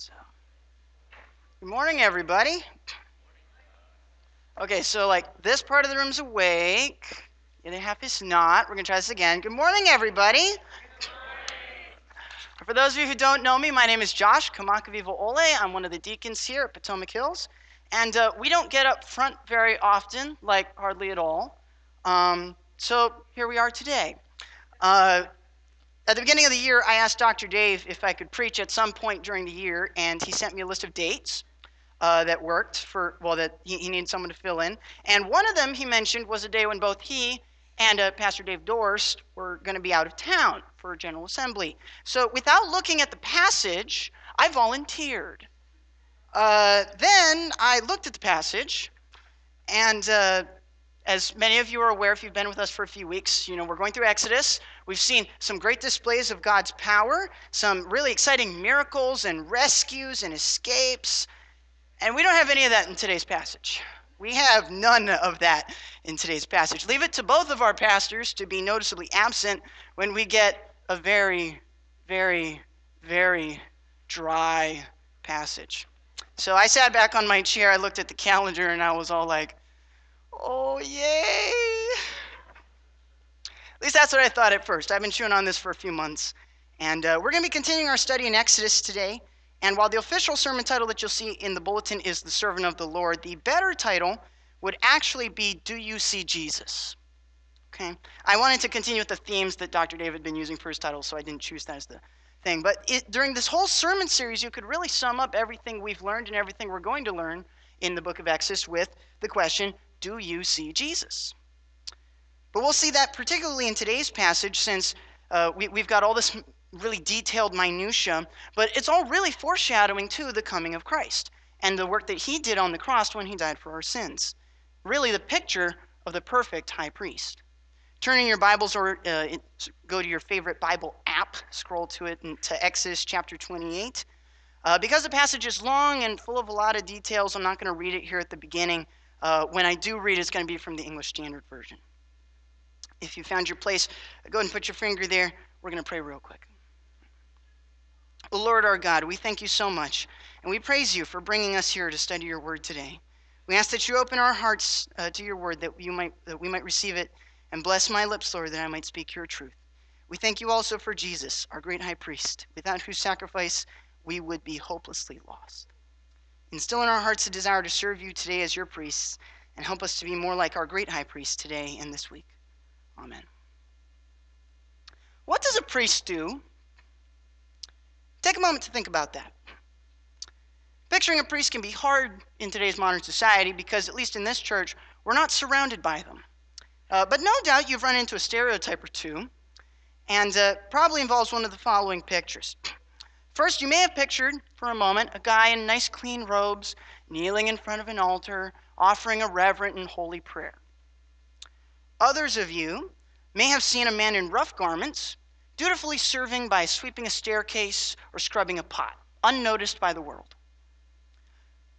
So, good morning, everybody. Okay, so like this part of the room's awake, the other half is not. We're gonna try this again. Good morning, everybody. For those of you who don't know me, my name is Josh Kamakawiwo'ole. I'm one of the deacons here at Potomac Hills. And uh, we don't get up front very often, like hardly at all. Um, so here we are today. Uh, at the beginning of the year, I asked Dr. Dave if I could preach at some point during the year, and he sent me a list of dates uh, that worked for, well, that he, he, needed someone to fill in. And one of them he mentioned was a day when both he and uh, Pastor Dave Dorst were going to be out of town for a General Assembly. So without looking at the passage, I volunteered. Uh, then I looked at the passage, and uh, as many of you are aware, if you've been with us for a few weeks, you know, we're going through Exodus. We've seen some great displays of God's power, some really exciting miracles and rescues and escapes. And we don't have any of that in today's passage. We have none of that in today's passage. Leave it to both of our pastors to be noticeably absent when we get a very, very, very dry passage. So I sat back on my chair, I looked at the calendar, and I was all like, Oh, yay! At least that's what I thought at first. I've been chewing on this for a few months. And uh, we're going to be continuing our study in Exodus today. And while the official sermon title that you'll see in the bulletin is The Servant of the Lord, the better title would actually be Do You See Jesus? Okay? I wanted to continue with the themes that Dr. David had been using for his title, so I didn't choose that as the thing. But it, during this whole sermon series, you could really sum up everything we've learned and everything we're going to learn in the book of Exodus with the question do you see Jesus? But we'll see that particularly in today's passage since uh, we, we've got all this really detailed minutia, but it's all really foreshadowing to the coming of Christ and the work that he did on the cross when he died for our sins. Really, the picture of the perfect high priest. Turn in your Bibles or uh, go to your favorite Bible app, scroll to it and to Exodus chapter 28. Uh, because the passage is long and full of a lot of details, I'm not going to read it here at the beginning. Uh, when I do read, it's going to be from the English Standard Version. If you found your place, go ahead and put your finger there. We're going to pray real quick. Lord our God, we thank you so much, and we praise you for bringing us here to study your word today. We ask that you open our hearts uh, to your word, that, you might, that we might receive it, and bless my lips, Lord, that I might speak your truth. We thank you also for Jesus, our great high priest, without whose sacrifice we would be hopelessly lost. Instill in our hearts a desire to serve you today as your priests, and help us to be more like our great high priest today and this week. Amen. What does a priest do? Take a moment to think about that. Picturing a priest can be hard in today's modern society because, at least in this church, we're not surrounded by them. Uh, but no doubt you've run into a stereotype or two, and uh, probably involves one of the following pictures. First, you may have pictured for a moment a guy in nice clean robes kneeling in front of an altar, offering a reverent and holy prayer. Others of you may have seen a man in rough garments dutifully serving by sweeping a staircase or scrubbing a pot, unnoticed by the world.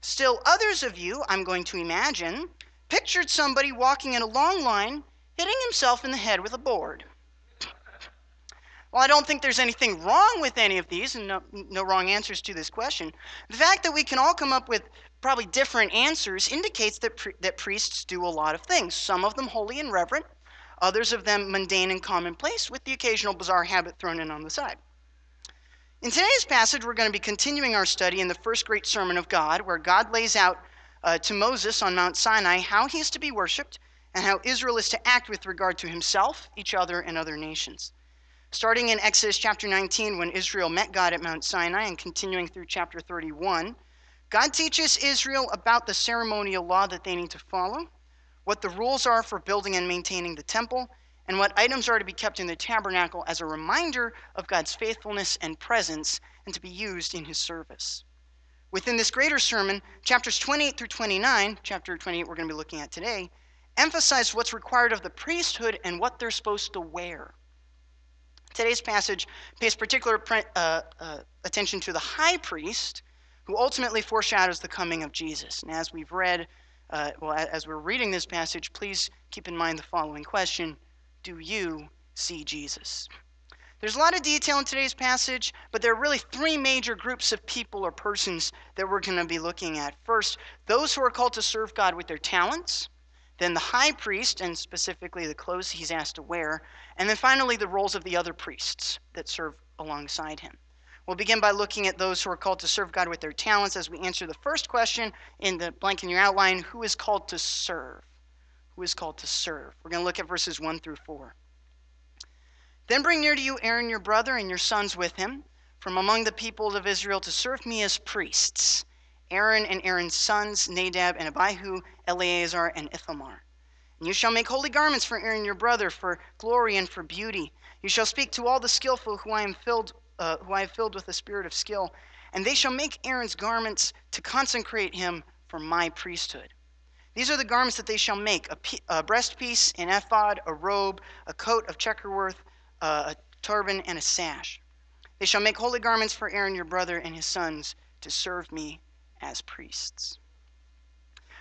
Still, others of you, I'm going to imagine, pictured somebody walking in a long line, hitting himself in the head with a board. Well, I don't think there's anything wrong with any of these, and no, no wrong answers to this question. The fact that we can all come up with probably different answers indicates that, that priests do a lot of things, some of them holy and reverent, others of them mundane and commonplace, with the occasional bizarre habit thrown in on the side. In today's passage, we're going to be continuing our study in the first great sermon of God, where God lays out uh, to Moses on Mount Sinai how he is to be worshiped and how Israel is to act with regard to himself, each other, and other nations. Starting in Exodus chapter 19, when Israel met God at Mount Sinai, and continuing through chapter 31, God teaches Israel about the ceremonial law that they need to follow, what the rules are for building and maintaining the temple, and what items are to be kept in the tabernacle as a reminder of God's faithfulness and presence and to be used in his service. Within this greater sermon, chapters 28 through 29, chapter 28 we're going to be looking at today, emphasize what's required of the priesthood and what they're supposed to wear. Today's passage pays particular uh, uh, attention to the high priest, who ultimately foreshadows the coming of Jesus. And as we've read, uh, well, as we're reading this passage, please keep in mind the following question Do you see Jesus? There's a lot of detail in today's passage, but there are really three major groups of people or persons that we're going to be looking at. First, those who are called to serve God with their talents, then the high priest, and specifically the clothes he's asked to wear, and then finally the roles of the other priests that serve alongside him. We'll begin by looking at those who are called to serve God with their talents as we answer the first question in the blank in your outline who is called to serve? Who is called to serve? We're going to look at verses 1 through 4. Then bring near to you Aaron your brother and your sons with him from among the people of Israel to serve me as priests. Aaron and Aaron's sons, Nadab and Abihu, Eleazar and Ithamar. And you shall make holy garments for Aaron your brother, for glory and for beauty. You shall speak to all the skillful who I am filled, uh, who I have filled with the spirit of skill, and they shall make Aaron's garments to consecrate him for my priesthood. These are the garments that they shall make: a, a breastpiece, an ephod, a robe, a coat of checkerwork a turban, and a sash. They shall make holy garments for Aaron your brother and his sons to serve me as priests.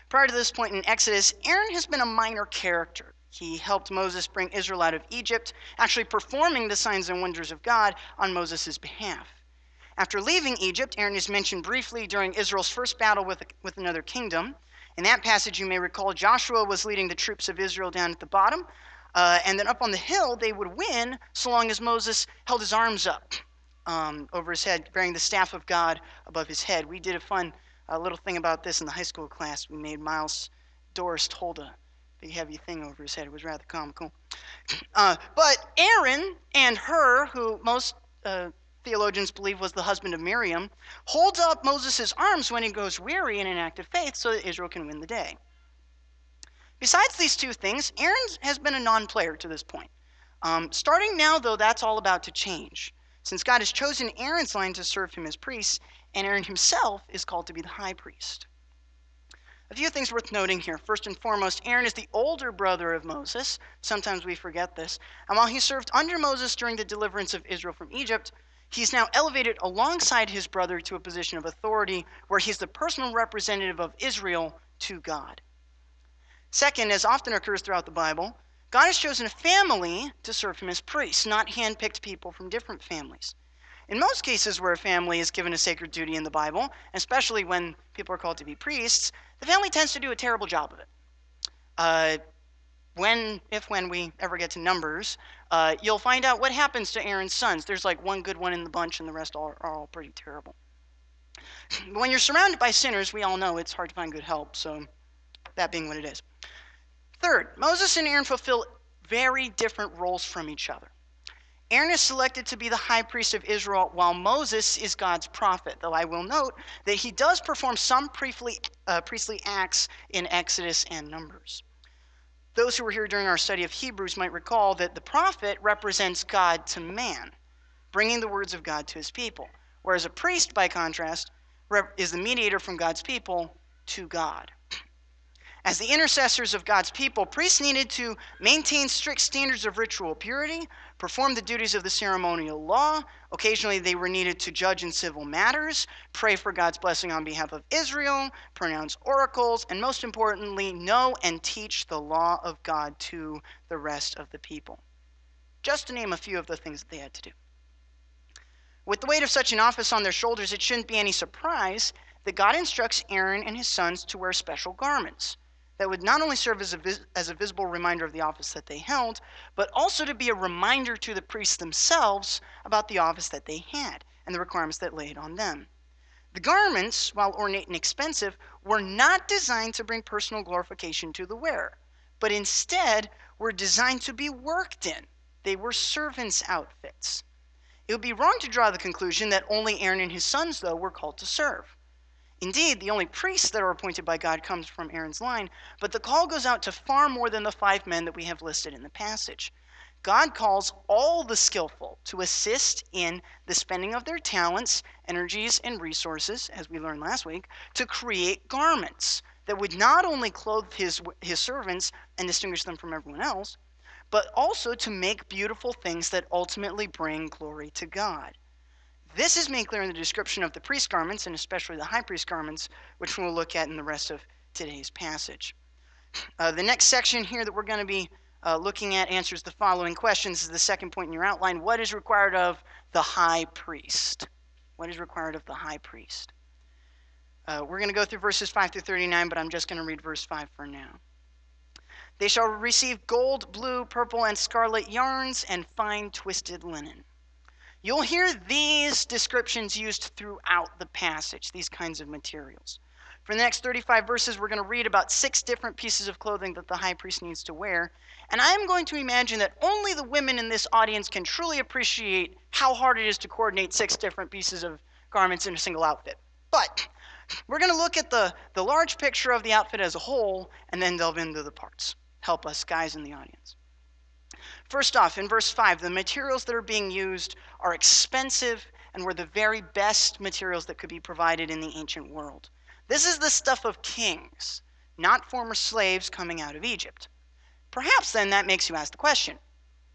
Prior to this point in Exodus, Aaron has been a minor character. He helped Moses bring Israel out of Egypt, actually performing the signs and wonders of God on Moses' behalf. After leaving Egypt, Aaron is mentioned briefly during Israel's first battle with, with another kingdom. In that passage, you may recall Joshua was leading the troops of Israel down at the bottom, uh, and then up on the hill, they would win so long as Moses held his arms up um, over his head, bearing the staff of God above his head. We did a fun uh, little thing about this in the high school class. We made Miles Dorst hold a big heavy thing over his head. It was rather comical. Uh, but Aaron and Hur, who most uh, theologians believe was the husband of Miriam, holds up Moses' arms when he goes weary in an act of faith so that Israel can win the day. Besides these two things, Aaron has been a non player to this point. Um, starting now, though, that's all about to change. Since God has chosen Aaron's line to serve him as priest, and Aaron himself is called to be the high priest. A few things worth noting here. First and foremost, Aaron is the older brother of Moses. Sometimes we forget this. And while he served under Moses during the deliverance of Israel from Egypt, he's now elevated alongside his brother to a position of authority where he's the personal representative of Israel to God. Second, as often occurs throughout the Bible, God has chosen a family to serve him as priests, not handpicked people from different families. In most cases where a family is given a sacred duty in the Bible, especially when people are called to be priests, the family tends to do a terrible job of it. Uh, when, if when we ever get to Numbers, uh, you'll find out what happens to Aaron's sons. There's like one good one in the bunch, and the rest are, are all pretty terrible. when you're surrounded by sinners, we all know it's hard to find good help, so that being what it is. Third, Moses and Aaron fulfill very different roles from each other. Aaron is selected to be the high priest of Israel, while Moses is God's prophet, though I will note that he does perform some priestly, uh, priestly acts in Exodus and Numbers. Those who were here during our study of Hebrews might recall that the prophet represents God to man, bringing the words of God to his people, whereas a priest, by contrast, is the mediator from God's people to God. As the intercessors of God's people, priests needed to maintain strict standards of ritual purity, perform the duties of the ceremonial law. Occasionally, they were needed to judge in civil matters, pray for God's blessing on behalf of Israel, pronounce oracles, and most importantly, know and teach the law of God to the rest of the people. Just to name a few of the things that they had to do. With the weight of such an office on their shoulders, it shouldn't be any surprise that God instructs Aaron and his sons to wear special garments that would not only serve as a, vis- as a visible reminder of the office that they held, but also to be a reminder to the priests themselves about the office that they had and the requirements that laid on them. The garments, while ornate and expensive, were not designed to bring personal glorification to the wearer, but instead were designed to be worked in. They were servants' outfits. It would be wrong to draw the conclusion that only Aaron and his sons, though, were called to serve. Indeed, the only priests that are appointed by God comes from Aaron's line, but the call goes out to far more than the five men that we have listed in the passage. God calls all the skillful to assist in the spending of their talents, energies, and resources, as we learned last week, to create garments that would not only clothe his, his servants and distinguish them from everyone else, but also to make beautiful things that ultimately bring glory to God. This is made clear in the description of the priest garments, and especially the high priest garments, which we'll look at in the rest of today's passage. Uh, the next section here that we're going to be uh, looking at answers the following questions. This is the second point in your outline. What is required of the high priest? What is required of the high priest? Uh, we're going to go through verses 5 through 39, but I'm just going to read verse 5 for now. They shall receive gold, blue, purple, and scarlet yarns and fine twisted linen. You'll hear these descriptions used throughout the passage, these kinds of materials. For the next 35 verses, we're going to read about six different pieces of clothing that the high priest needs to wear. And I'm going to imagine that only the women in this audience can truly appreciate how hard it is to coordinate six different pieces of garments in a single outfit. But we're going to look at the, the large picture of the outfit as a whole and then delve into the parts. Help us, guys in the audience. First off, in verse 5, the materials that are being used are expensive and were the very best materials that could be provided in the ancient world. This is the stuff of kings, not former slaves coming out of Egypt. Perhaps then that makes you ask the question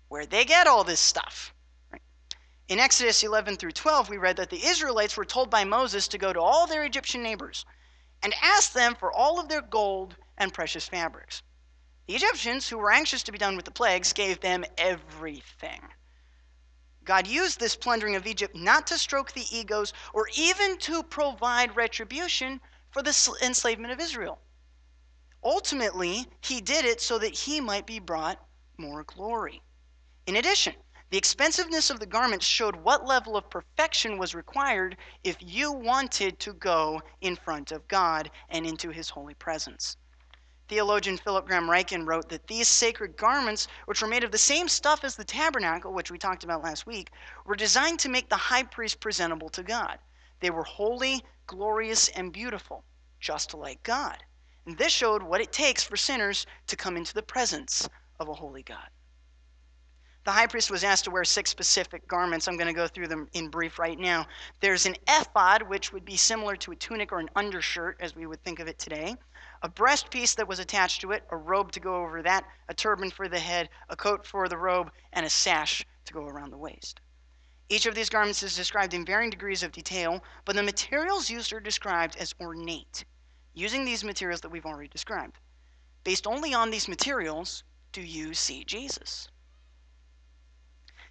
where'd they get all this stuff? In Exodus 11 through 12, we read that the Israelites were told by Moses to go to all their Egyptian neighbors and ask them for all of their gold and precious fabrics. The Egyptians, who were anxious to be done with the plagues, gave them everything. God used this plundering of Egypt not to stroke the egos or even to provide retribution, for the enslavement of Israel. Ultimately, he did it so that he might be brought more glory. In addition, the expensiveness of the garments showed what level of perfection was required if you wanted to go in front of God and into his holy presence. Theologian Philip Graham Ryken wrote that these sacred garments, which were made of the same stuff as the tabernacle, which we talked about last week, were designed to make the high priest presentable to God. They were holy, glorious, and beautiful, just like God. And this showed what it takes for sinners to come into the presence of a holy God. The high priest was asked to wear six specific garments. I'm going to go through them in brief right now. There's an ephod, which would be similar to a tunic or an undershirt, as we would think of it today, a breastpiece that was attached to it, a robe to go over that, a turban for the head, a coat for the robe, and a sash to go around the waist. Each of these garments is described in varying degrees of detail, but the materials used are described as ornate, using these materials that we've already described. Based only on these materials, do you see Jesus?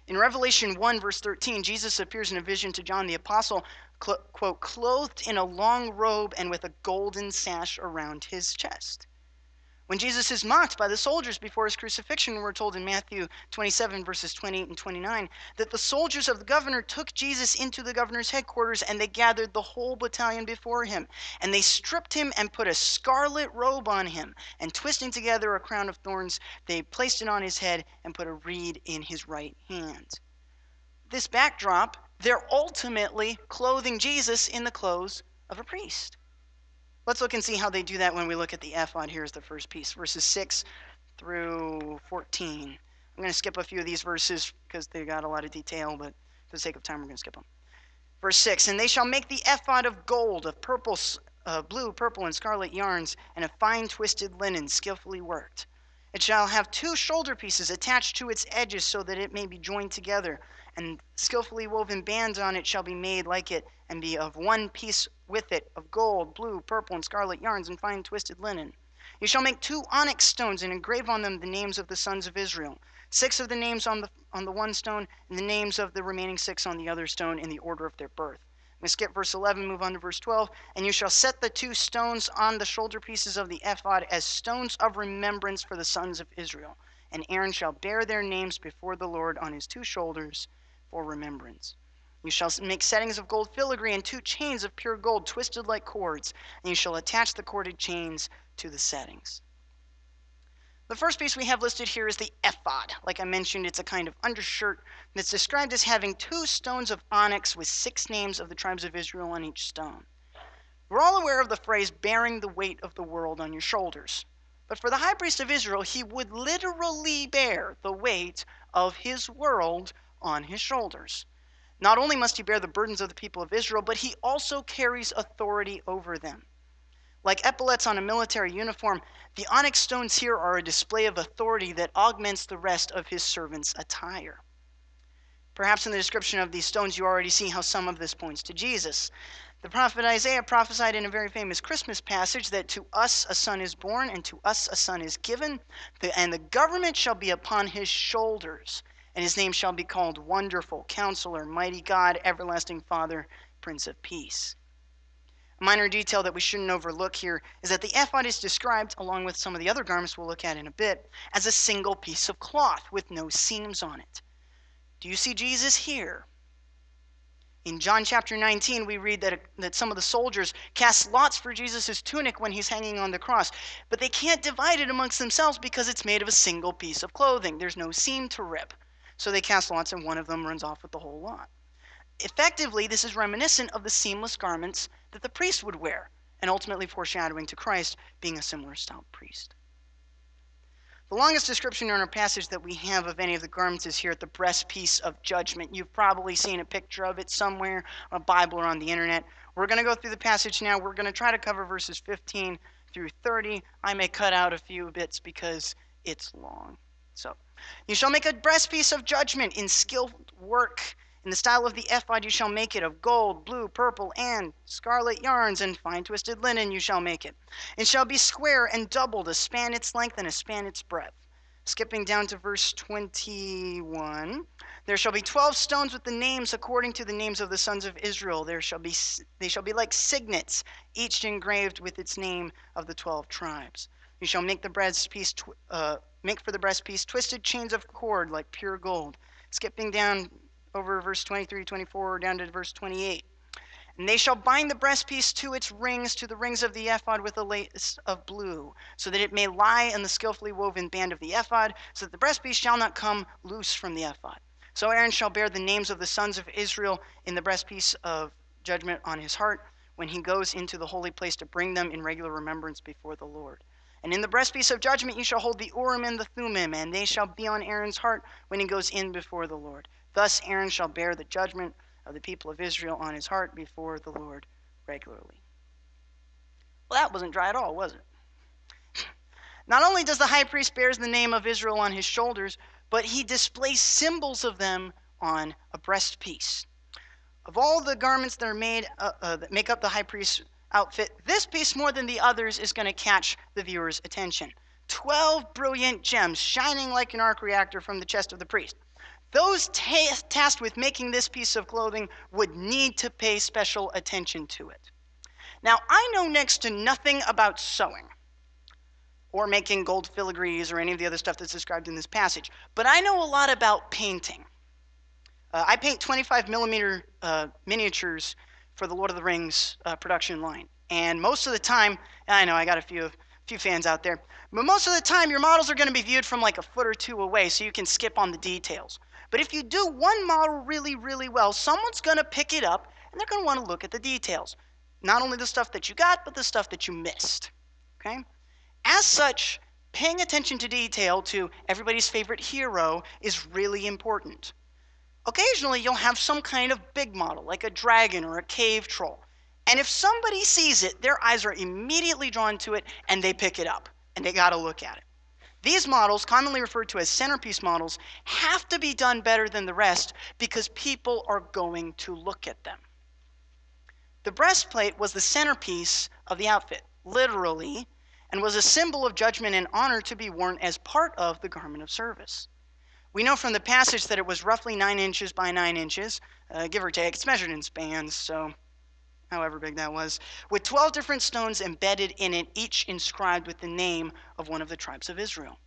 In Revelation 1, verse 13, Jesus appears in a vision to John the Apostle, quote, clothed in a long robe and with a golden sash around his chest. When Jesus is mocked by the soldiers before his crucifixion, we're told in Matthew 27, verses 28 and 29, that the soldiers of the governor took Jesus into the governor's headquarters and they gathered the whole battalion before him. And they stripped him and put a scarlet robe on him. And twisting together a crown of thorns, they placed it on his head and put a reed in his right hand. This backdrop, they're ultimately clothing Jesus in the clothes of a priest. Let's look and see how they do that when we look at the ephod. Here's the first piece, verses 6 through 14. I'm going to skip a few of these verses because they got a lot of detail, but for the sake of time, we're going to skip them. Verse 6 And they shall make the ephod of gold, of purple, uh, blue, purple, and scarlet yarns, and of fine twisted linen, skillfully worked. It shall have two shoulder pieces attached to its edges so that it may be joined together and skillfully woven bands on it shall be made like it, and be of one piece with it, of gold, blue, purple, and scarlet yarns, and fine twisted linen. You shall make two onyx stones, and engrave on them the names of the sons of Israel, six of the names on the on the one stone, and the names of the remaining six on the other stone in the order of their birth. We skip verse 11, move on to verse 12. And you shall set the two stones on the shoulder pieces of the ephod as stones of remembrance for the sons of Israel. And Aaron shall bear their names before the Lord on his two shoulders for remembrance. You shall make settings of gold filigree and two chains of pure gold twisted like cords, and you shall attach the corded chains to the settings. The first piece we have listed here is the ephod. Like I mentioned, it's a kind of undershirt that's described as having two stones of onyx with six names of the tribes of Israel on each stone. We're all aware of the phrase bearing the weight of the world on your shoulders. But for the high priest of Israel, he would literally bear the weight of his world on his shoulders. Not only must he bear the burdens of the people of Israel, but he also carries authority over them. Like epaulets on a military uniform, the onyx stones here are a display of authority that augments the rest of his servant's attire. Perhaps in the description of these stones, you already see how some of this points to Jesus. The prophet Isaiah prophesied in a very famous Christmas passage that to us a son is born and to us a son is given, and the government shall be upon his shoulders, and his name shall be called Wonderful, Counselor, Mighty God, Everlasting Father, Prince of Peace. A minor detail that we shouldn't overlook here is that the ephod is described, along with some of the other garments we'll look at in a bit, as a single piece of cloth with no seams on it. Do you see Jesus here? In John chapter 19, we read that, that some of the soldiers cast lots for Jesus' tunic when he's hanging on the cross, but they can't divide it amongst themselves because it's made of a single piece of clothing. There's no seam to rip. So they cast lots, and one of them runs off with the whole lot. Effectively, this is reminiscent of the seamless garments that the priest would wear, and ultimately foreshadowing to Christ being a similar style priest. The longest description in our passage that we have of any of the garments is here at the breastpiece of judgment. You've probably seen a picture of it somewhere on a Bible or on the internet. We're going to go through the passage now. We're going to try to cover verses 15 through 30. I may cut out a few bits because it's long. So, you shall make a breastpiece of judgment in skilled work in the style of the ephod you shall make it of gold, blue, purple, and scarlet yarns, and fine twisted linen you shall make it. It shall be square and doubled, a span its length and a span its breadth. Skipping down to verse 21, there shall be twelve stones with the names according to the names of the sons of Israel. There shall be they shall be like signets, each engraved with its name of the twelve tribes. You shall make the breastpiece tw- uh, make for the breastpiece twisted chains of cord like pure gold. Skipping down over verse 23, 24, down to verse 28. And they shall bind the breastpiece to its rings, to the rings of the ephod with a lace of blue, so that it may lie in the skillfully woven band of the ephod, so that the breastpiece shall not come loose from the ephod. So Aaron shall bear the names of the sons of Israel in the breastpiece of judgment on his heart when he goes into the holy place to bring them in regular remembrance before the Lord. And in the breastpiece of judgment you shall hold the Urim and the Thummim, and they shall be on Aaron's heart when he goes in before the Lord. Thus Aaron shall bear the judgment of the people of Israel on his heart before the Lord regularly. Well, that wasn't dry at all, was it? Not only does the high priest bear the name of Israel on his shoulders, but he displays symbols of them on a breastpiece. Of all the garments that are made uh, uh, that make up the high priest's outfit, this piece more than the others is going to catch the viewer's attention. Twelve brilliant gems shining like an arc reactor from the chest of the priest. Those ta- tasked with making this piece of clothing would need to pay special attention to it. Now, I know next to nothing about sewing or making gold filigrees or any of the other stuff that's described in this passage, but I know a lot about painting. Uh, I paint 25 millimeter uh, miniatures for the Lord of the Rings uh, production line, and most of the time, I know I got a few few fans out there, but most of the time your models are going to be viewed from like a foot or two away, so you can skip on the details. But if you do one model really, really well, someone's going to pick it up and they're going to want to look at the details. Not only the stuff that you got, but the stuff that you missed. Okay? As such, paying attention to detail to everybody's favorite hero is really important. Occasionally, you'll have some kind of big model, like a dragon or a cave troll. And if somebody sees it, their eyes are immediately drawn to it and they pick it up and they got to look at it. These models, commonly referred to as centerpiece models, have to be done better than the rest because people are going to look at them. The breastplate was the centerpiece of the outfit, literally, and was a symbol of judgment and honor to be worn as part of the garment of service. We know from the passage that it was roughly 9 inches by 9 inches, uh, give or take. It's measured in spans, so however big that was, with 12 different stones embedded in it, each inscribed with the name of one of the tribes of Israel.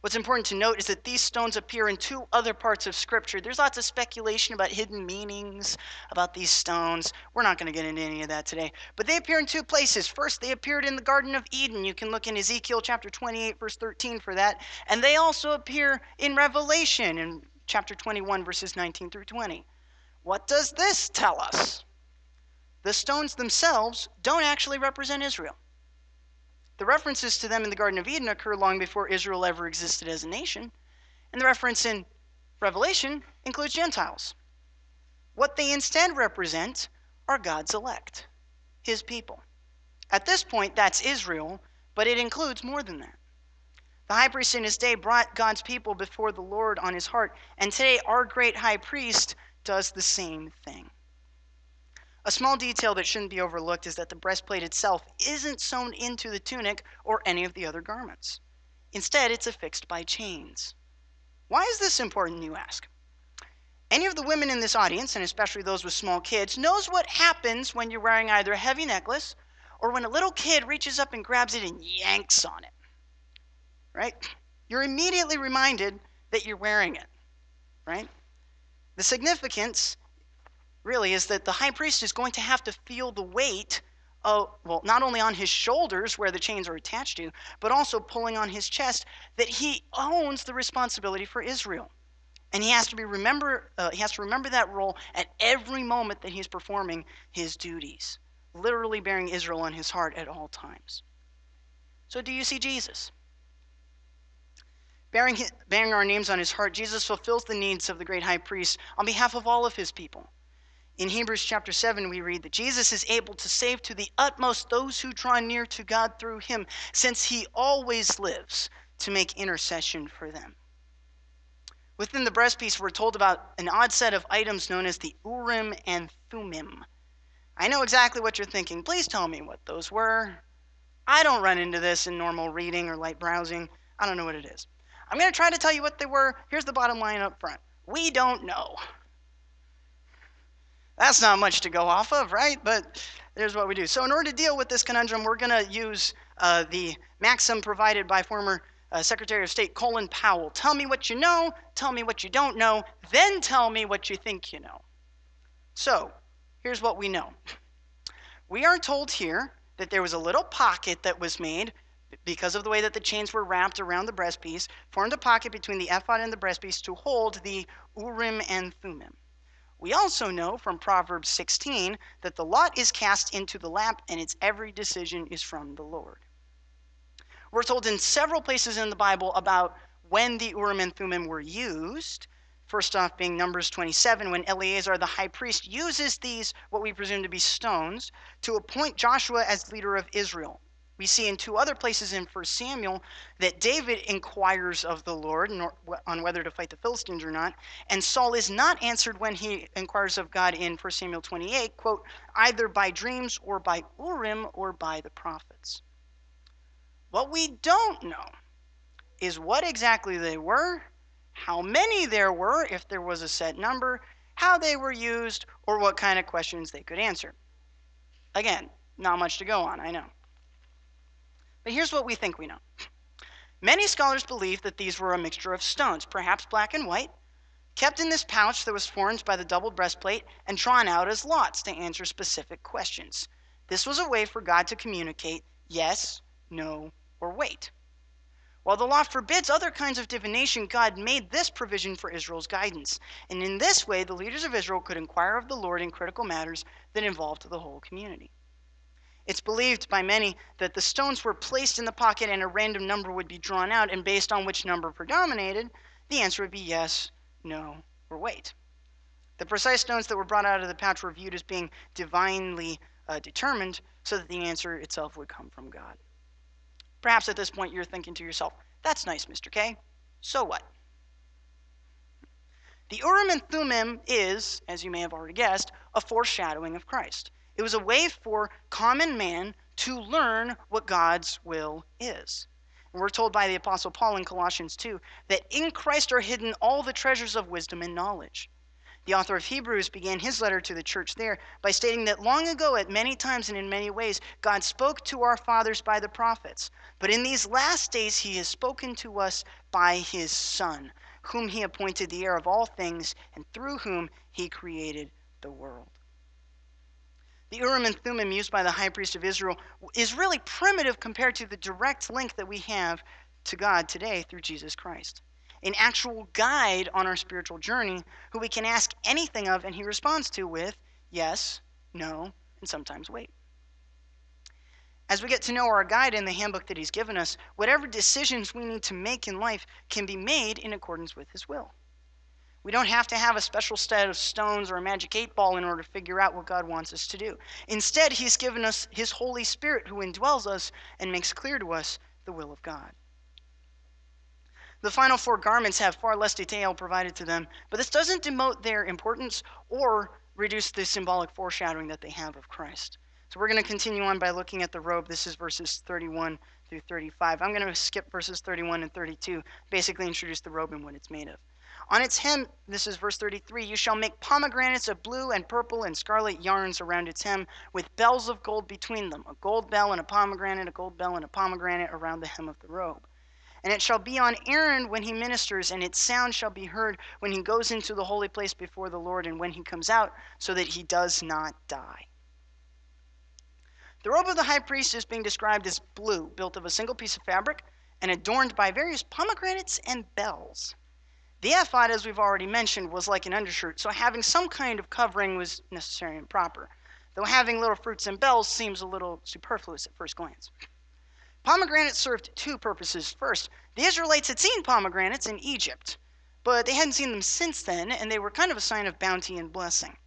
What's important to note is that these stones appear in two other parts of Scripture. There's lots of speculation about hidden meanings about these stones. We're not going to get into any of that today. But they appear in two places. First, they appeared in the Garden of Eden. You can look in Ezekiel chapter 28, verse 13 for that. And they also appear in Revelation in chapter 21, verses 19 through 20. What does this tell us? the stones themselves don't actually represent Israel. The references to them in the Garden of Eden occur long before Israel ever existed as a nation, and the reference in Revelation includes Gentiles. What they instead represent are God's elect, his people. At this point, that's Israel, but it includes more than that. The high priest in his day brought God's people before the Lord on his heart, and today our great high priest does the same thing. A small detail that shouldn't be overlooked is that the breastplate itself isn't sewn into the tunic or any of the other garments. Instead, it's affixed by chains. Why is this important, you ask? Any of the women in this audience, and especially those with small kids, knows what happens when you're wearing either a heavy necklace or when a little kid reaches up and grabs it and yanks on it. Right? You're immediately reminded that you're wearing it. Right? The significance really is that the high priest is going to have to feel the weight of, well, not only on his shoulders where the chains are attached to, but also pulling on his chest, that he owns the responsibility for Israel. And he has to be remember uh, he has to remember that role at every moment that he's performing his duties, literally bearing Israel on his heart at all times. So do you see Jesus? Bearing, bearing our names on his heart, Jesus fulfills the needs of the great high priest on behalf of all of his people. In Hebrews chapter 7, we read that Jesus is able to save to the utmost those who draw near to God through him, since he always lives to make intercession for them. Within the breastpiece, we're told about an odd set of items known as the Urim and Thummim. I know exactly what you're thinking. Please tell me what those were. I don't run into this in normal reading or light browsing. I don't know what it is. I'm going to try to tell you what they were. Here's the bottom line up front we don't know. That's not much to go off of, right? But there's what we do. So, in order to deal with this conundrum, we're going to use uh, the maxim provided by former uh, Secretary of State Colin Powell. Tell me what you know, tell me what you don't know, then tell me what you think you know. So, here's what we know. We are told here that there was a little pocket that was made because of the way that the chains were wrapped around the breastpiece, formed a pocket between the ephod and the breastpiece to hold the Urim and Thummim. We also know from Proverbs 16 that the lot is cast into the lap and its every decision is from the Lord. We're told in several places in the Bible about when the Urim and Thummim were used. First off, being Numbers 27, when Eleazar the high priest uses these, what we presume to be stones, to appoint Joshua as leader of Israel. We see in two other places in 1 Samuel that David inquires of the Lord on whether to fight the Philistines or not, and Saul is not answered when he inquires of God in 1 Samuel 28, quote, either by dreams or by Urim or by the prophets. What we don't know is what exactly they were, how many there were, if there was a set number, how they were used, or what kind of questions they could answer. Again, not much to go on, I know. But here's what we think we know. Many scholars believe that these were a mixture of stones, perhaps black and white, kept in this pouch that was formed by the double breastplate and drawn out as lots to answer specific questions. This was a way for God to communicate yes, no, or wait. While the law forbids other kinds of divination, God made this provision for Israel's guidance. And in this way, the leaders of Israel could inquire of the Lord in critical matters that involved the whole community. It's believed by many that the stones were placed in the pocket and a random number would be drawn out, and based on which number predominated, the answer would be yes, no, or wait. The precise stones that were brought out of the pouch were viewed as being divinely uh, determined so that the answer itself would come from God. Perhaps at this point you're thinking to yourself, that's nice, Mr. K. So what? The Urim and Thummim is, as you may have already guessed, a foreshadowing of Christ. It was a way for common man to learn what God's will is. And we're told by the Apostle Paul in Colossians 2 that in Christ are hidden all the treasures of wisdom and knowledge. The author of Hebrews began his letter to the church there by stating that long ago, at many times and in many ways, God spoke to our fathers by the prophets. But in these last days, he has spoken to us by his Son, whom he appointed the heir of all things, and through whom he created the world. The Urim and Thummim used by the high priest of Israel is really primitive compared to the direct link that we have to God today through Jesus Christ. An actual guide on our spiritual journey who we can ask anything of and he responds to with yes, no, and sometimes wait. As we get to know our guide in the handbook that he's given us, whatever decisions we need to make in life can be made in accordance with his will. We don't have to have a special set of stones or a magic eight ball in order to figure out what God wants us to do. Instead, He's given us His Holy Spirit who indwells us and makes clear to us the will of God. The final four garments have far less detail provided to them, but this doesn't demote their importance or reduce the symbolic foreshadowing that they have of Christ. So we're going to continue on by looking at the robe. This is verses 31 through 35. I'm going to skip verses 31 and 32, basically introduce the robe and what it's made of. On its hem, this is verse 33, you shall make pomegranates of blue and purple and scarlet yarns around its hem, with bells of gold between them, a gold bell and a pomegranate, a gold bell and a pomegranate around the hem of the robe. And it shall be on Aaron when he ministers, and its sound shall be heard when he goes into the holy place before the Lord and when he comes out, so that he does not die. The robe of the high priest is being described as blue, built of a single piece of fabric, and adorned by various pomegranates and bells. The ephod, as we've already mentioned, was like an undershirt, so having some kind of covering was necessary and proper, though having little fruits and bells seems a little superfluous at first glance. Pomegranates served two purposes. First, the Israelites had seen pomegranates in Egypt, but they hadn't seen them since then, and they were kind of a sign of bounty and blessing.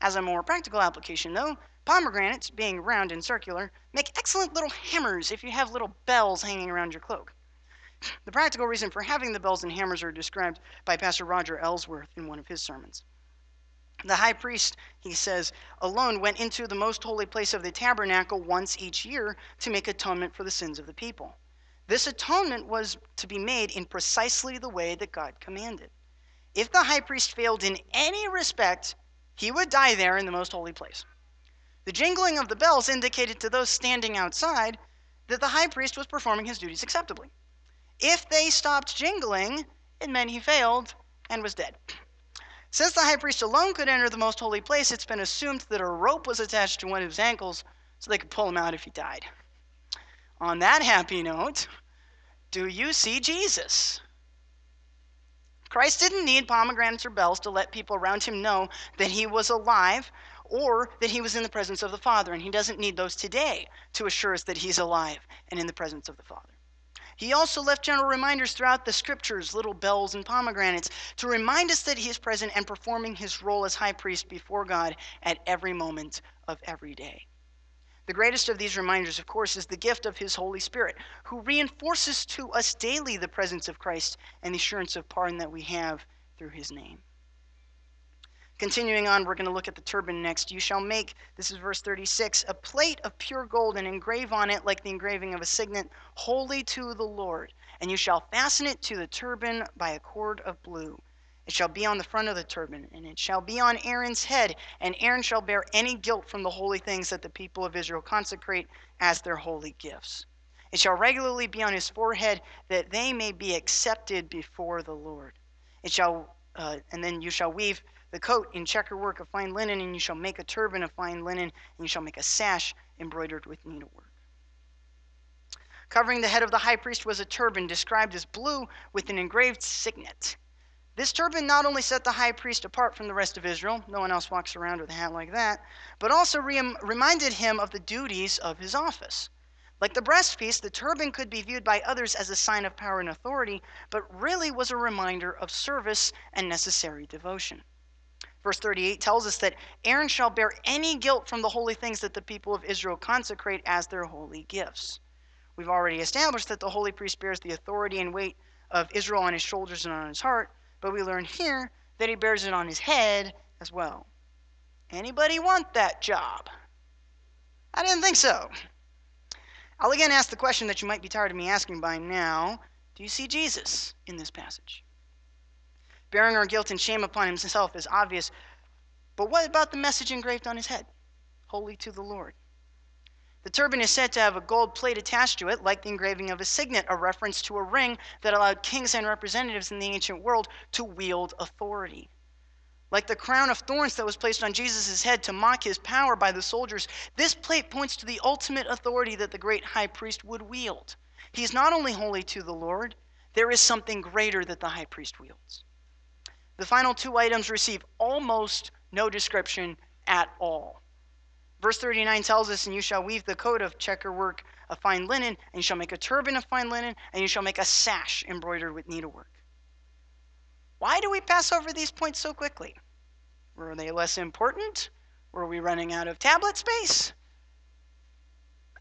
As a more practical application, though, pomegranates, being round and circular, make excellent little hammers if you have little bells hanging around your cloak. The practical reason for having the bells and hammers are described by Pastor Roger Ellsworth in one of his sermons. The high priest, he says, alone went into the most holy place of the tabernacle once each year to make atonement for the sins of the people. This atonement was to be made in precisely the way that God commanded. If the high priest failed in any respect, he would die there in the most holy place. The jingling of the bells indicated to those standing outside that the high priest was performing his duties acceptably. If they stopped jingling, it meant he failed and was dead. Since the high priest alone could enter the most holy place, it's been assumed that a rope was attached to one of his ankles so they could pull him out if he died. On that happy note, do you see Jesus? Christ didn't need pomegranates or bells to let people around him know that he was alive or that he was in the presence of the Father, and he doesn't need those today to assure us that he's alive and in the presence of the Father. He also left general reminders throughout the scriptures, little bells and pomegranates, to remind us that he is present and performing his role as high priest before God at every moment of every day. The greatest of these reminders, of course, is the gift of his Holy Spirit, who reinforces to us daily the presence of Christ and the assurance of pardon that we have through his name. Continuing on, we're going to look at the turban next. You shall make, this is verse 36, a plate of pure gold and engrave on it like the engraving of a signet, holy to the Lord. And you shall fasten it to the turban by a cord of blue. It shall be on the front of the turban, and it shall be on Aaron's head, and Aaron shall bear any guilt from the holy things that the people of Israel consecrate as their holy gifts. It shall regularly be on his forehead, that they may be accepted before the Lord. It shall, uh, and then you shall weave the coat in checker work of fine linen, and you shall make a turban of fine linen, and you shall make a sash embroidered with needlework. Covering the head of the high priest was a turban described as blue with an engraved signet. This turban not only set the high priest apart from the rest of Israel, no one else walks around with a hat like that, but also re- reminded him of the duties of his office. Like the breastpiece, the turban could be viewed by others as a sign of power and authority, but really was a reminder of service and necessary devotion. Verse 38 tells us that Aaron shall bear any guilt from the holy things that the people of Israel consecrate as their holy gifts. We've already established that the holy priest bears the authority and weight of Israel on his shoulders and on his heart, but we learn here that he bears it on his head as well. Anybody want that job? I didn't think so. I'll again ask the question that you might be tired of me asking by now. Do you see Jesus in this passage? Bearing our guilt and shame upon himself is obvious. But what about the message engraved on his head? Holy to the Lord. The turban is said to have a gold plate attached to it, like the engraving of a signet, a reference to a ring that allowed kings and representatives in the ancient world to wield authority. Like the crown of thorns that was placed on Jesus' head to mock his power by the soldiers, this plate points to the ultimate authority that the great high priest would wield. He is not only holy to the Lord, there is something greater that the high priest wields. The final two items receive almost no description at all. Verse 39 tells us, And you shall weave the coat of checkerwork of fine linen, and you shall make a turban of fine linen, and you shall make a sash embroidered with needlework. Why do we pass over these points so quickly? Were they less important? Were we running out of tablet space?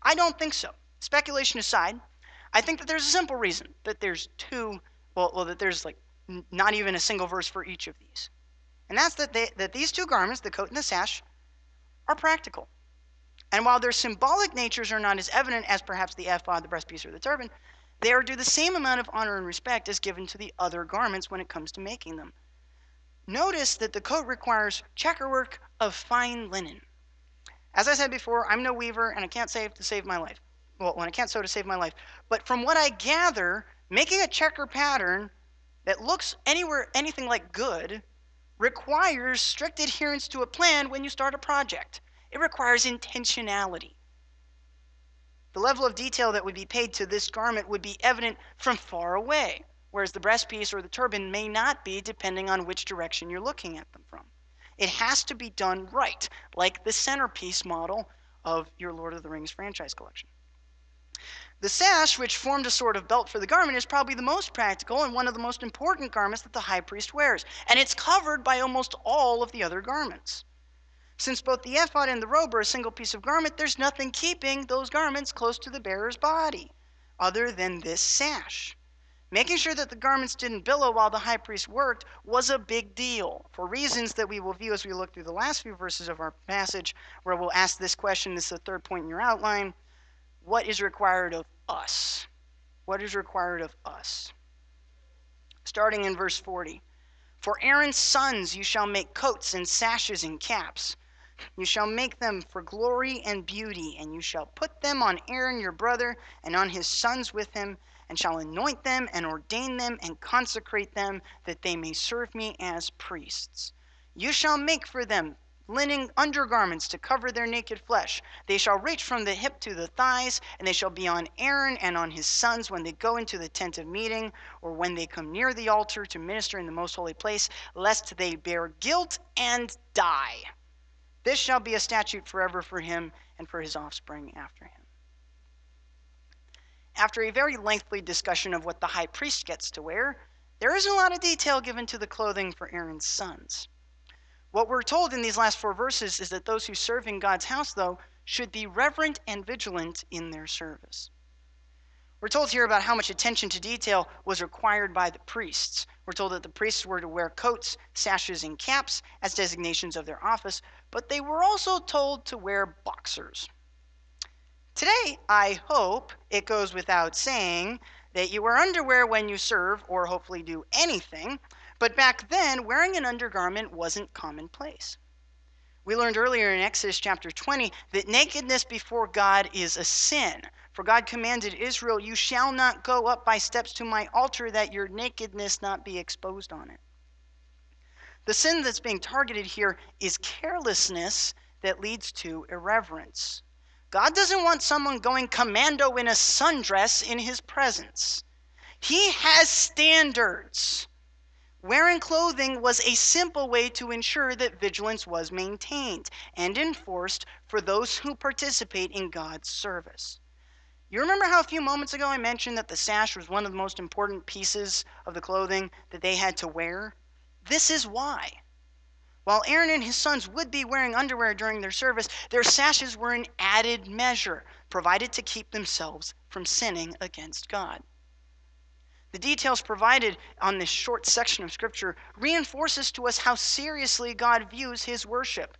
I don't think so. Speculation aside, I think that there's a simple reason that there's two, well, well that there's like not even a single verse for each of these. And that's that, they, that these two garments, the coat and the sash, are practical. And while their symbolic natures are not as evident as perhaps the ephod, the breastpiece, or the turban, they are due the same amount of honor and respect as given to the other garments when it comes to making them. Notice that the coat requires checkerwork of fine linen. As I said before, I'm no weaver and I can't save to save my life. Well, when I can't sew to save my life. But from what I gather, making a checker pattern that looks anywhere anything like good requires strict adherence to a plan when you start a project. It requires intentionality. The level of detail that would be paid to this garment would be evident from far away, whereas the breastpiece or the turban may not be depending on which direction you're looking at them from. It has to be done right, like the centerpiece model of your Lord of the Rings franchise collection. The sash, which formed a sort of belt for the garment, is probably the most practical and one of the most important garments that the high priest wears, and it's covered by almost all of the other garments. Since both the ephod and the robe are a single piece of garment, there's nothing keeping those garments close to the bearer's body other than this sash. Making sure that the garments didn't billow while the high priest worked was a big deal for reasons that we will view as we look through the last few verses of our passage, where we'll ask this question. This is the third point in your outline. What is required of us? What is required of us? Starting in verse 40 For Aaron's sons you shall make coats and sashes and caps. You shall make them for glory and beauty, and you shall put them on Aaron your brother and on his sons with him, and shall anoint them and ordain them and consecrate them, that they may serve me as priests. You shall make for them linen undergarments to cover their naked flesh. They shall reach from the hip to the thighs, and they shall be on Aaron and on his sons when they go into the tent of meeting, or when they come near the altar to minister in the most holy place, lest they bear guilt and die. This shall be a statute forever for him and for his offspring after him. After a very lengthy discussion of what the high priest gets to wear, there isn't a lot of detail given to the clothing for Aaron's sons. What we're told in these last four verses is that those who serve in God's house, though, should be reverent and vigilant in their service. We're told here about how much attention to detail was required by the priests. We're told that the priests were to wear coats, sashes, and caps as designations of their office, but they were also told to wear boxers. Today, I hope it goes without saying that you wear underwear when you serve or hopefully do anything, but back then, wearing an undergarment wasn't commonplace. We learned earlier in Exodus chapter 20 that nakedness before God is a sin. For God commanded Israel, You shall not go up by steps to my altar, that your nakedness not be exposed on it. The sin that's being targeted here is carelessness that leads to irreverence. God doesn't want someone going commando in a sundress in his presence. He has standards. Wearing clothing was a simple way to ensure that vigilance was maintained and enforced for those who participate in God's service. You remember how a few moments ago I mentioned that the sash was one of the most important pieces of the clothing that they had to wear? This is why. While Aaron and his sons would be wearing underwear during their service, their sashes were an added measure, provided to keep themselves from sinning against God. The details provided on this short section of Scripture reinforces to us how seriously God views his worship.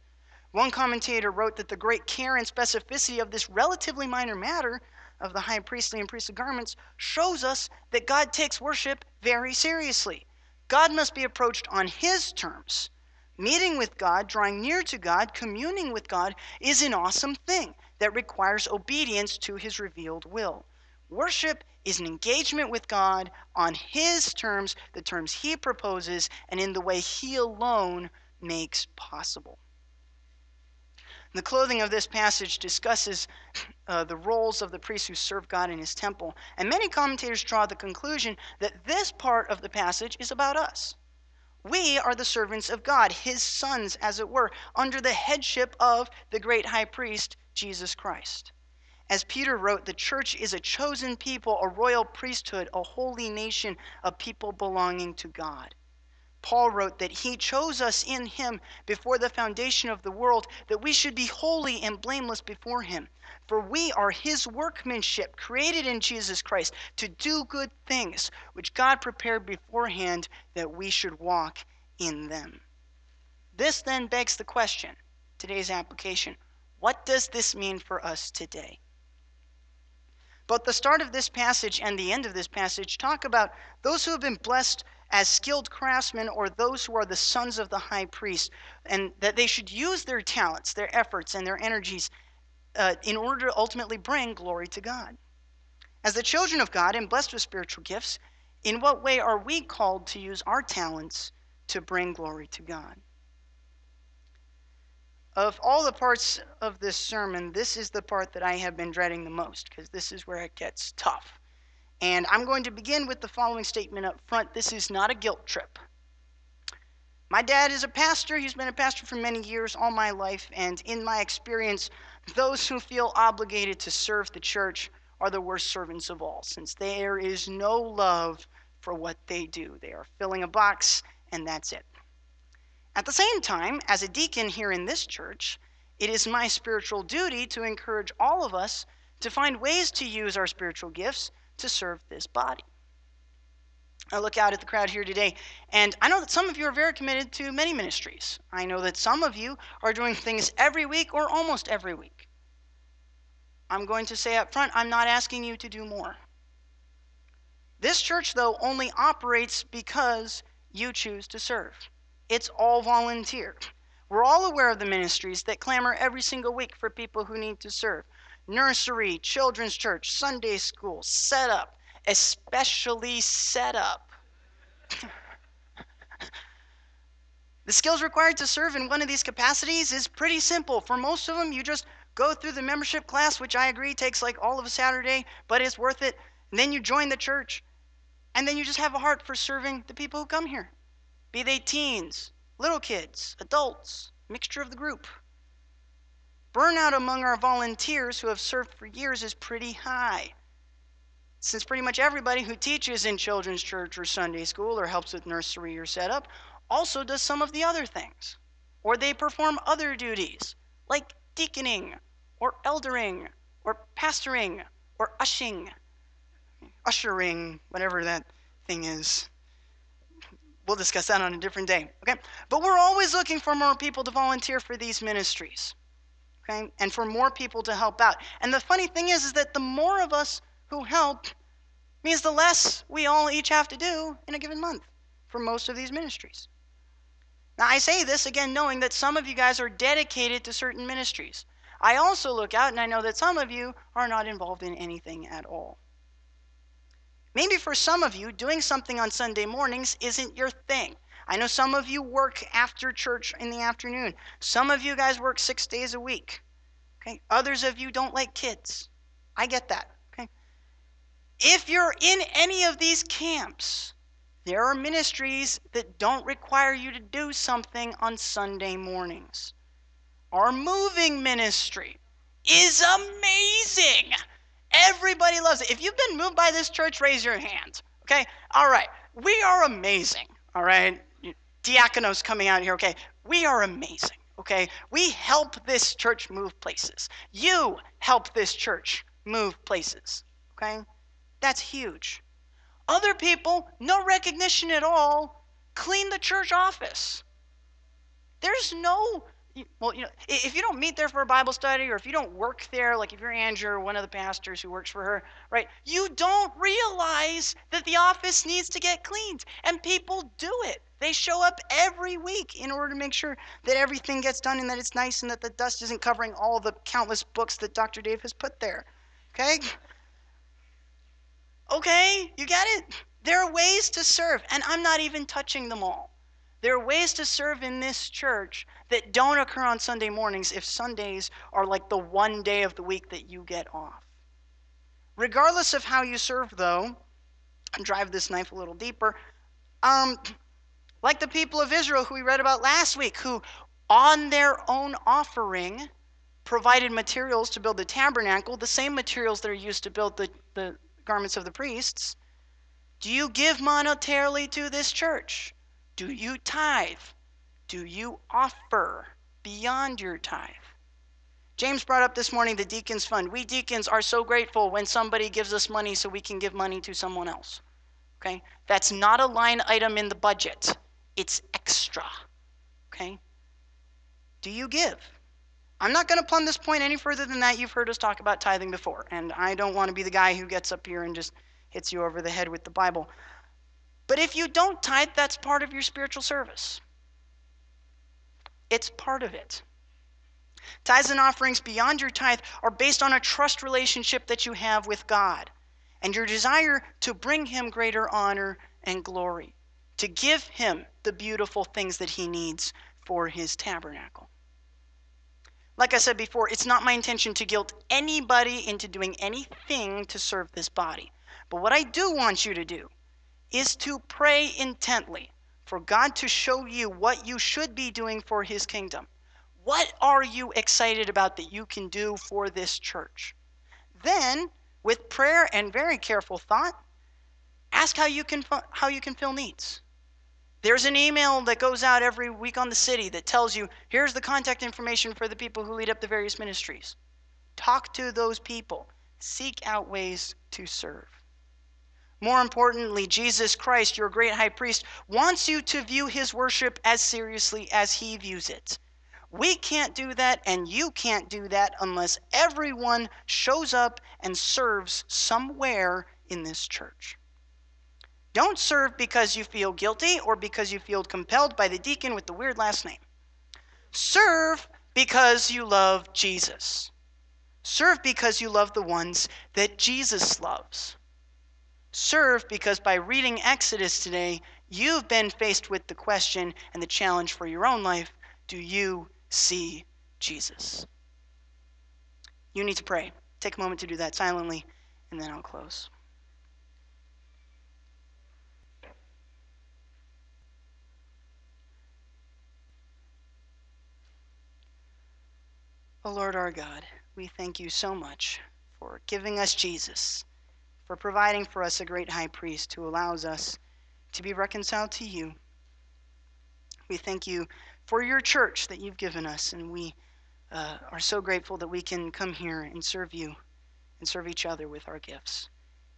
One commentator wrote that the great care and specificity of this relatively minor matter of the high priestly and priestly garments shows us that God takes worship very seriously. God must be approached on His terms. Meeting with God, drawing near to God, communing with God is an awesome thing that requires obedience to His revealed will. Worship is an engagement with God on His terms, the terms He proposes, and in the way He alone makes possible. The clothing of this passage discusses uh, the roles of the priests who serve God in his temple, and many commentators draw the conclusion that this part of the passage is about us. We are the servants of God, his sons, as it were, under the headship of the great high priest, Jesus Christ. As Peter wrote, the church is a chosen people, a royal priesthood, a holy nation, a people belonging to God. Paul wrote that he chose us in him before the foundation of the world, that we should be holy and blameless before him. For we are his workmanship, created in Jesus Christ, to do good things, which God prepared beforehand that we should walk in them. This then begs the question today's application what does this mean for us today? Both the start of this passage and the end of this passage talk about those who have been blessed as skilled craftsmen or those who are the sons of the high priest, and that they should use their talents, their efforts, and their energies uh, in order to ultimately bring glory to God. As the children of God and blessed with spiritual gifts, in what way are we called to use our talents to bring glory to God? Of all the parts of this sermon, this is the part that I have been dreading the most because this is where it gets tough. And I'm going to begin with the following statement up front this is not a guilt trip. My dad is a pastor. He's been a pastor for many years, all my life. And in my experience, those who feel obligated to serve the church are the worst servants of all, since there is no love for what they do. They are filling a box, and that's it. At the same time, as a deacon here in this church, it is my spiritual duty to encourage all of us to find ways to use our spiritual gifts to serve this body. I look out at the crowd here today, and I know that some of you are very committed to many ministries. I know that some of you are doing things every week or almost every week. I'm going to say up front, I'm not asking you to do more. This church, though, only operates because you choose to serve. It's all volunteer. We're all aware of the ministries that clamor every single week for people who need to serve nursery, children's church, Sunday school, set up, especially set up. the skills required to serve in one of these capacities is pretty simple. For most of them, you just go through the membership class, which I agree takes like all of a Saturday, but it's worth it. And then you join the church, and then you just have a heart for serving the people who come here be they teens, little kids, adults, mixture of the group. Burnout among our volunteers who have served for years is pretty high. Since pretty much everybody who teaches in children's church or Sunday school or helps with nursery or setup also does some of the other things. Or they perform other duties, like deaconing, or eldering, or pastoring, or ushing, ushering, whatever that thing is. We'll discuss that on a different day. Okay? But we're always looking for more people to volunteer for these ministries. Okay? And for more people to help out. And the funny thing is, is that the more of us who help means the less we all each have to do in a given month for most of these ministries. Now, I say this again knowing that some of you guys are dedicated to certain ministries. I also look out and I know that some of you are not involved in anything at all. Maybe for some of you, doing something on Sunday mornings isn't your thing. I know some of you work after church in the afternoon. Some of you guys work six days a week. Okay? Others of you don't like kids. I get that. Okay? If you're in any of these camps, there are ministries that don't require you to do something on Sunday mornings. Our moving ministry is amazing. Everybody loves it. If you've been moved by this church, raise your hand. Okay? All right. We are amazing. All right? Diakonos coming out here. Okay? We are amazing. Okay? We help this church move places. You help this church move places. Okay? That's huge. Other people, no recognition at all, clean the church office. There's no well, you know, if you don't meet there for a Bible study or if you don't work there, like if you're Andrew or one of the pastors who works for her, right, you don't realize that the office needs to get cleaned. And people do it. They show up every week in order to make sure that everything gets done and that it's nice and that the dust isn't covering all the countless books that Dr. Dave has put there. Okay? Okay, you get it? There are ways to serve, and I'm not even touching them all. There are ways to serve in this church that don't occur on Sunday mornings if Sundays are like the one day of the week that you get off. Regardless of how you serve, though, and drive this knife a little deeper, um, like the people of Israel who we read about last week, who on their own offering provided materials to build the tabernacle, the same materials that are used to build the, the garments of the priests. Do you give monetarily to this church? Do you tithe? Do you offer beyond your tithe? James brought up this morning the Deacons Fund. We deacons are so grateful when somebody gives us money so we can give money to someone else. Okay? That's not a line item in the budget, it's extra. Okay? Do you give? I'm not going to plumb this point any further than that. You've heard us talk about tithing before, and I don't want to be the guy who gets up here and just hits you over the head with the Bible. But if you don't tithe, that's part of your spiritual service. It's part of it. Tithes and offerings beyond your tithe are based on a trust relationship that you have with God and your desire to bring Him greater honor and glory, to give Him the beautiful things that He needs for His tabernacle. Like I said before, it's not my intention to guilt anybody into doing anything to serve this body. But what I do want you to do is to pray intently for God to show you what you should be doing for His kingdom. What are you excited about that you can do for this church? Then, with prayer and very careful thought, ask how you can how you can fill needs. There's an email that goes out every week on the city that tells you here's the contact information for the people who lead up the various ministries. Talk to those people. Seek out ways to serve. More importantly, Jesus Christ, your great high priest, wants you to view his worship as seriously as he views it. We can't do that, and you can't do that unless everyone shows up and serves somewhere in this church. Don't serve because you feel guilty or because you feel compelled by the deacon with the weird last name. Serve because you love Jesus. Serve because you love the ones that Jesus loves. Serve because by reading Exodus today, you've been faced with the question and the challenge for your own life do you see Jesus? You need to pray. Take a moment to do that silently, and then I'll close. O oh Lord our God, we thank you so much for giving us Jesus, for providing for us a great high priest who allows us to be reconciled to you. We thank you for your church that you've given us, and we uh, are so grateful that we can come here and serve you and serve each other with our gifts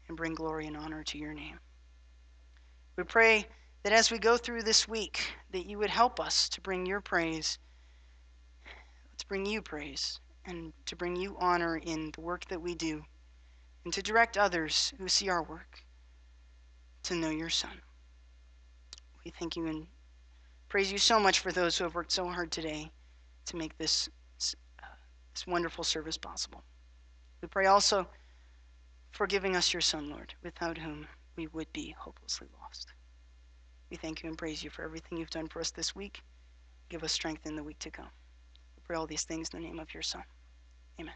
and bring glory and honor to your name. We pray that as we go through this week, that you would help us to bring your praise to bring you praise and to bring you honor in the work that we do, and to direct others who see our work to know your Son. We thank you and praise you so much for those who have worked so hard today to make this, uh, this wonderful service possible. We pray also for giving us your Son, Lord, without whom we would be hopelessly lost. We thank you and praise you for everything you've done for us this week. Give us strength in the week to come We pray all these things in the name of your Son. Amen.